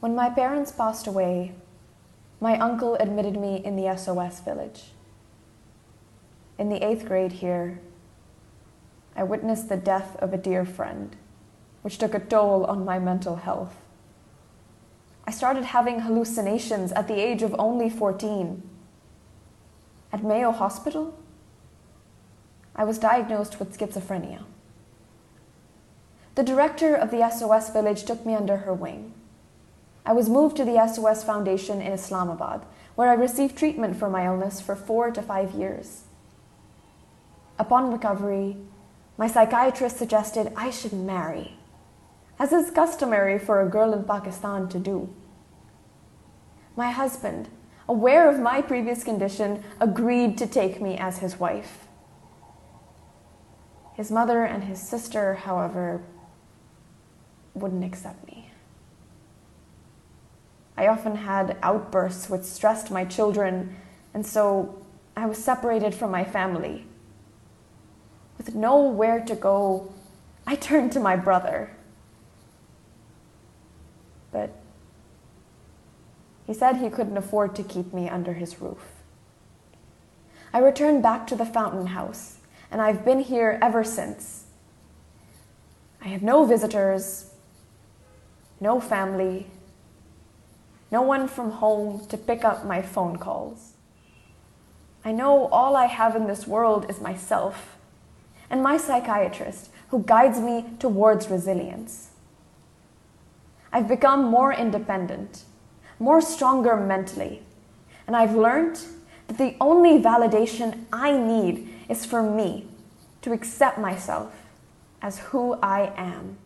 When my parents passed away, my uncle admitted me in the SOS village. In the eighth grade here, I witnessed the death of a dear friend, which took a toll on my mental health. I started having hallucinations at the age of only 14. At Mayo Hospital, I was diagnosed with schizophrenia. The director of the SOS village took me under her wing. I was moved to the SOS Foundation in Islamabad, where I received treatment for my illness for four to five years. Upon recovery, my psychiatrist suggested I should marry, as is customary for a girl in Pakistan to do. My husband, aware of my previous condition, agreed to take me as his wife. His mother and his sister, however, wouldn't accept me. I often had outbursts which stressed my children, and so I was separated from my family. With nowhere to go, I turned to my brother. But he said he couldn't afford to keep me under his roof. I returned back to the fountain house, and I've been here ever since. I have no visitors, no family, no one from home to pick up my phone calls. I know all I have in this world is myself and my psychiatrist who guides me towards resilience. I've become more independent, more stronger mentally, and I've learned that the only validation I need is for me to accept myself as who I am.